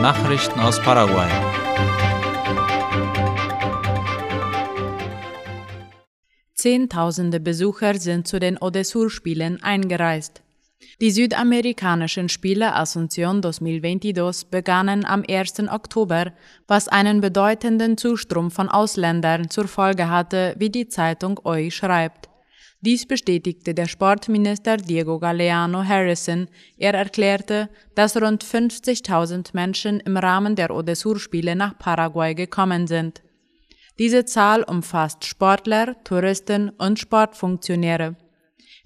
Nachrichten aus Paraguay. Zehntausende Besucher sind zu den Odessur-Spielen eingereist. Die südamerikanischen Spiele Asunción 2022 begannen am 1. Oktober, was einen bedeutenden Zustrom von Ausländern zur Folge hatte, wie die Zeitung OI schreibt. Dies bestätigte der Sportminister Diego Galeano Harrison. Er erklärte, dass rund 50.000 Menschen im Rahmen der Odessur-Spiele nach Paraguay gekommen sind. Diese Zahl umfasst Sportler, Touristen und Sportfunktionäre.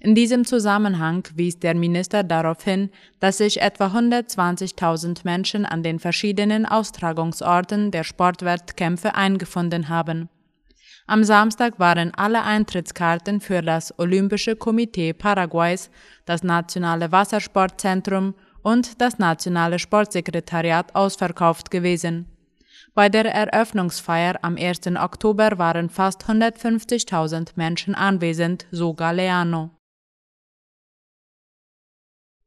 In diesem Zusammenhang wies der Minister darauf hin, dass sich etwa 120.000 Menschen an den verschiedenen Austragungsorten der Sportwettkämpfe eingefunden haben. Am Samstag waren alle Eintrittskarten für das Olympische Komitee Paraguays, das Nationale Wassersportzentrum und das Nationale Sportsekretariat ausverkauft gewesen. Bei der Eröffnungsfeier am 1. Oktober waren fast 150.000 Menschen anwesend, so Galeano.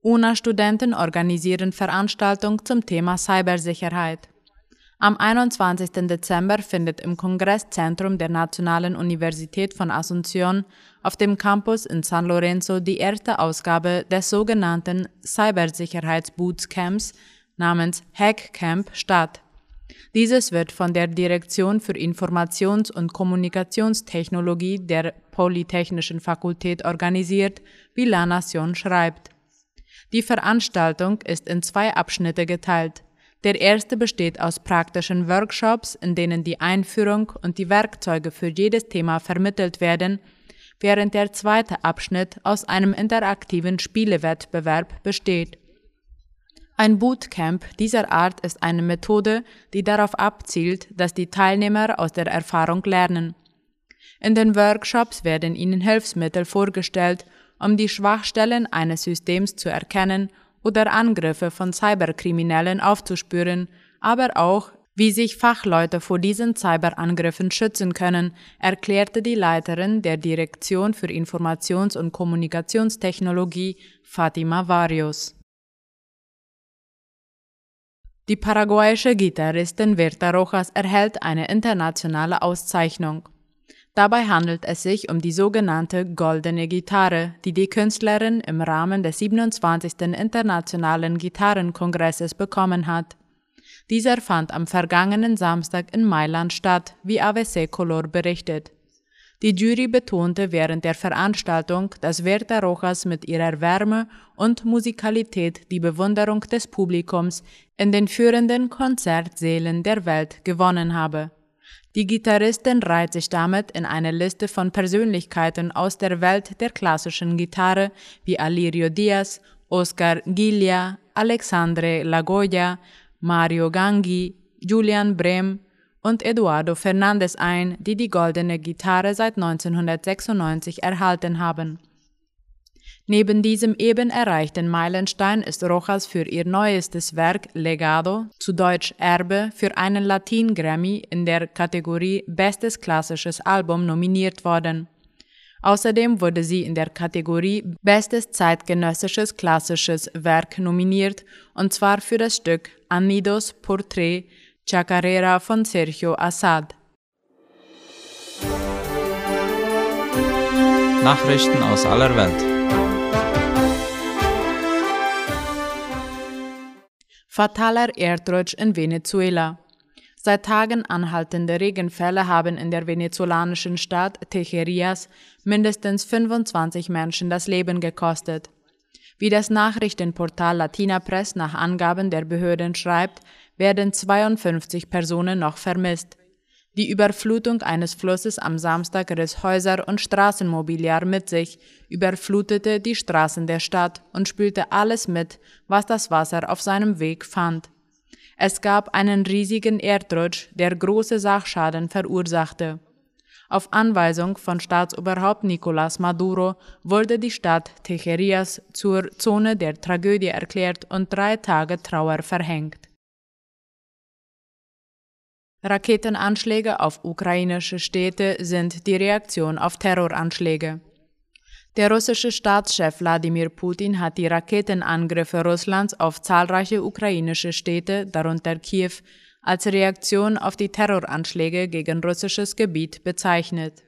UNA-Studenten organisieren Veranstaltung zum Thema Cybersicherheit. Am 21. Dezember findet im Kongresszentrum der Nationalen Universität von Asunción auf dem Campus in San Lorenzo die erste Ausgabe des sogenannten Cybersicherheitsbootcamps namens Hackcamp statt. Dieses wird von der Direktion für Informations- und Kommunikationstechnologie der Polytechnischen Fakultät organisiert, wie La Nation schreibt. Die Veranstaltung ist in zwei Abschnitte geteilt. Der erste besteht aus praktischen Workshops, in denen die Einführung und die Werkzeuge für jedes Thema vermittelt werden, während der zweite Abschnitt aus einem interaktiven Spielewettbewerb besteht. Ein Bootcamp dieser Art ist eine Methode, die darauf abzielt, dass die Teilnehmer aus der Erfahrung lernen. In den Workshops werden ihnen Hilfsmittel vorgestellt um die Schwachstellen eines Systems zu erkennen oder Angriffe von Cyberkriminellen aufzuspüren, aber auch, wie sich Fachleute vor diesen Cyberangriffen schützen können, erklärte die Leiterin der Direktion für Informations- und Kommunikationstechnologie Fatima Varios. Die paraguayische Gitarristin Berta Rojas erhält eine internationale Auszeichnung. Dabei handelt es sich um die sogenannte Goldene Gitarre, die die Künstlerin im Rahmen des 27. Internationalen Gitarrenkongresses bekommen hat. Dieser fand am vergangenen Samstag in Mailand statt, wie AVC Color berichtet. Die Jury betonte während der Veranstaltung, dass Verta Rojas mit ihrer Wärme und Musikalität die Bewunderung des Publikums in den führenden Konzertsälen der Welt gewonnen habe. Die Gitarristin reiht sich damit in eine Liste von Persönlichkeiten aus der Welt der klassischen Gitarre wie Alirio Diaz, Oscar Giglia, Alexandre Lagoya, Mario Ganghi, Julian Brem und Eduardo Fernandez ein, die die goldene Gitarre seit 1996 erhalten haben. Neben diesem eben erreichten Meilenstein ist Rojas für ihr neuestes Werk Legado, zu Deutsch Erbe, für einen Latin Grammy in der Kategorie Bestes klassisches Album nominiert worden. Außerdem wurde sie in der Kategorie Bestes zeitgenössisches klassisches Werk nominiert, und zwar für das Stück Anidos Portrait Chacarera von Sergio Assad. Nachrichten aus aller Welt. Fataler Erdrutsch in Venezuela. Seit Tagen anhaltende Regenfälle haben in der venezolanischen Stadt Tejerias mindestens 25 Menschen das Leben gekostet. Wie das Nachrichtenportal Latina Press nach Angaben der Behörden schreibt, werden 52 Personen noch vermisst. Die Überflutung eines Flusses am Samstag riss Häuser und Straßenmobiliar mit sich, überflutete die Straßen der Stadt und spülte alles mit, was das Wasser auf seinem Weg fand. Es gab einen riesigen Erdrutsch, der große Sachschaden verursachte. Auf Anweisung von Staatsoberhaupt Nicolás Maduro wurde die Stadt Tejerias zur Zone der Tragödie erklärt und drei Tage Trauer verhängt. Raketenanschläge auf ukrainische Städte sind die Reaktion auf Terroranschläge. Der russische Staatschef Wladimir Putin hat die Raketenangriffe Russlands auf zahlreiche ukrainische Städte, darunter Kiew, als Reaktion auf die Terroranschläge gegen russisches Gebiet bezeichnet.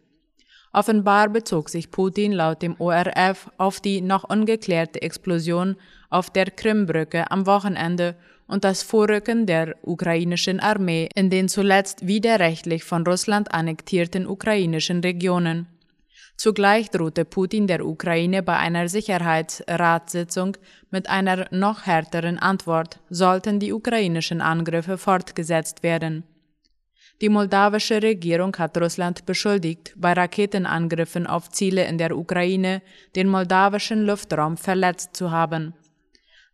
Offenbar bezog sich Putin laut dem ORF auf die noch ungeklärte Explosion auf der Krimbrücke am Wochenende und das Vorrücken der ukrainischen Armee in den zuletzt widerrechtlich von Russland annektierten ukrainischen Regionen. Zugleich drohte Putin der Ukraine bei einer Sicherheitsratssitzung mit einer noch härteren Antwort, sollten die ukrainischen Angriffe fortgesetzt werden. Die moldawische Regierung hat Russland beschuldigt, bei Raketenangriffen auf Ziele in der Ukraine den moldawischen Luftraum verletzt zu haben.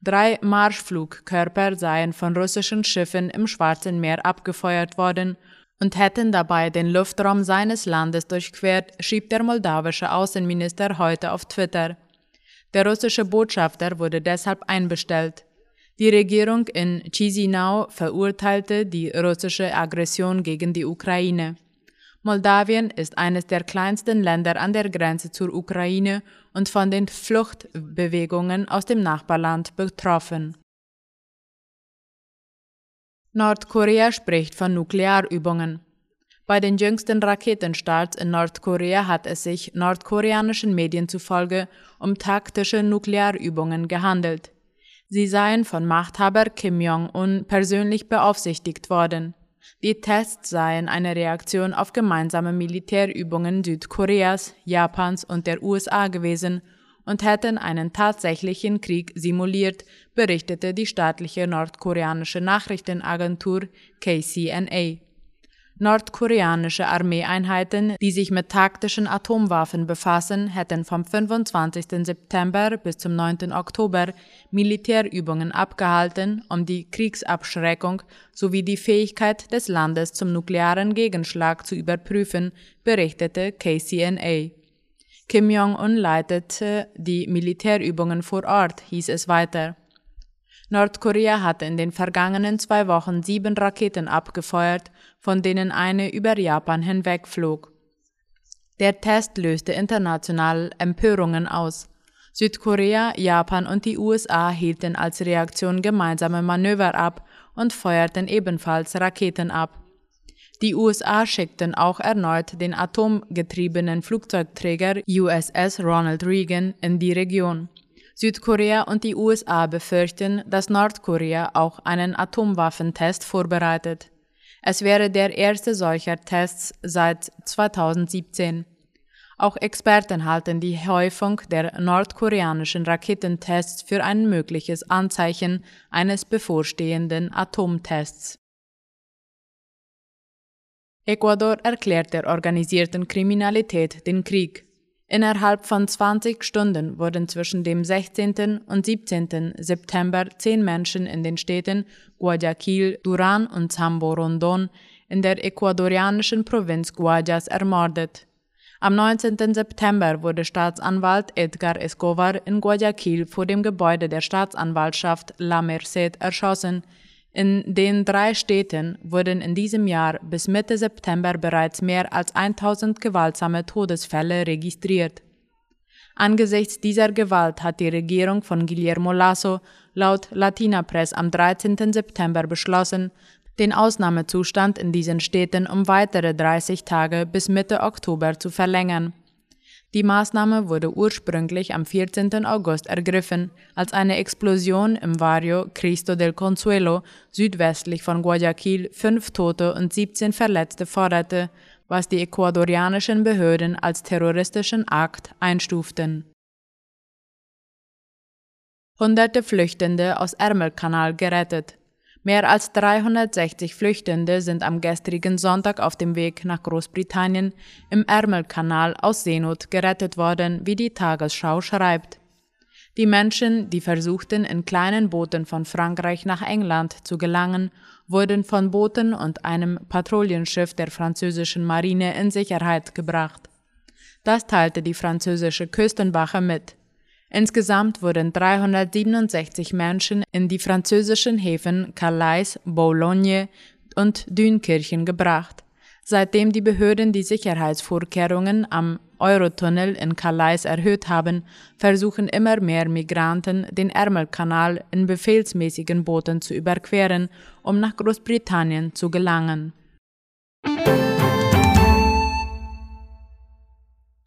Drei Marschflugkörper seien von russischen Schiffen im Schwarzen Meer abgefeuert worden und hätten dabei den Luftraum seines Landes durchquert, schrieb der moldawische Außenminister heute auf Twitter. Der russische Botschafter wurde deshalb einbestellt. Die Regierung in Chisinau verurteilte die russische Aggression gegen die Ukraine. Moldawien ist eines der kleinsten Länder an der Grenze zur Ukraine und von den Fluchtbewegungen aus dem Nachbarland betroffen. Nordkorea spricht von Nuklearübungen. Bei den jüngsten Raketenstarts in Nordkorea hat es sich nordkoreanischen Medien zufolge um taktische Nuklearübungen gehandelt. Sie seien von Machthaber Kim Jong-un persönlich beaufsichtigt worden. Die Tests seien eine Reaktion auf gemeinsame Militärübungen Südkoreas, Japans und der USA gewesen und hätten einen tatsächlichen Krieg simuliert, berichtete die staatliche nordkoreanische Nachrichtenagentur KCNA. Nordkoreanische Armeeeinheiten, die sich mit taktischen Atomwaffen befassen, hätten vom 25. September bis zum 9. Oktober Militärübungen abgehalten, um die Kriegsabschreckung sowie die Fähigkeit des Landes zum nuklearen Gegenschlag zu überprüfen, berichtete KCNA. Kim Jong-un leitete die Militärübungen vor Ort, hieß es weiter. Nordkorea hatte in den vergangenen zwei Wochen sieben Raketen abgefeuert, von denen eine über Japan hinwegflog. Der Test löste international Empörungen aus. Südkorea, Japan und die USA hielten als Reaktion gemeinsame Manöver ab und feuerten ebenfalls Raketen ab. Die USA schickten auch erneut den atomgetriebenen Flugzeugträger USS Ronald Reagan in die Region. Südkorea und die USA befürchten, dass Nordkorea auch einen Atomwaffentest vorbereitet. Es wäre der erste solcher Tests seit 2017. Auch Experten halten die Häufung der nordkoreanischen Raketentests für ein mögliches Anzeichen eines bevorstehenden Atomtests. Ecuador erklärt der organisierten Kriminalität den Krieg. Innerhalb von 20 Stunden wurden zwischen dem 16. und 17. September zehn Menschen in den Städten Guayaquil, Duran und Zambo Rondon in der ecuadorianischen Provinz Guayas ermordet. Am 19. September wurde Staatsanwalt Edgar Escobar in Guayaquil vor dem Gebäude der Staatsanwaltschaft La Merced erschossen, in den drei Städten wurden in diesem Jahr bis Mitte September bereits mehr als 1000 gewaltsame Todesfälle registriert. Angesichts dieser Gewalt hat die Regierung von Guillermo Lasso laut Latina Press am 13. September beschlossen, den Ausnahmezustand in diesen Städten um weitere 30 Tage bis Mitte Oktober zu verlängern. Die Maßnahme wurde ursprünglich am 14. August ergriffen, als eine Explosion im Barrio Cristo del Consuelo südwestlich von Guayaquil fünf Tote und 17 Verletzte forderte, was die ecuadorianischen Behörden als terroristischen Akt einstuften. Hunderte Flüchtende aus Ärmelkanal gerettet. Mehr als 360 Flüchtende sind am gestrigen Sonntag auf dem Weg nach Großbritannien im Ärmelkanal aus Seenot gerettet worden, wie die Tagesschau schreibt. Die Menschen, die versuchten, in kleinen Booten von Frankreich nach England zu gelangen, wurden von Booten und einem Patrouillenschiff der französischen Marine in Sicherheit gebracht. Das teilte die französische Küstenwache mit. Insgesamt wurden 367 Menschen in die französischen Häfen Calais, Boulogne und Dünkirchen gebracht. Seitdem die Behörden die Sicherheitsvorkehrungen am Eurotunnel in Calais erhöht haben, versuchen immer mehr Migranten, den Ärmelkanal in befehlsmäßigen Booten zu überqueren, um nach Großbritannien zu gelangen.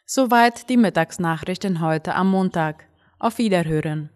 Soweit die Mittagsnachrichten heute am Montag. Auf Wiederhören.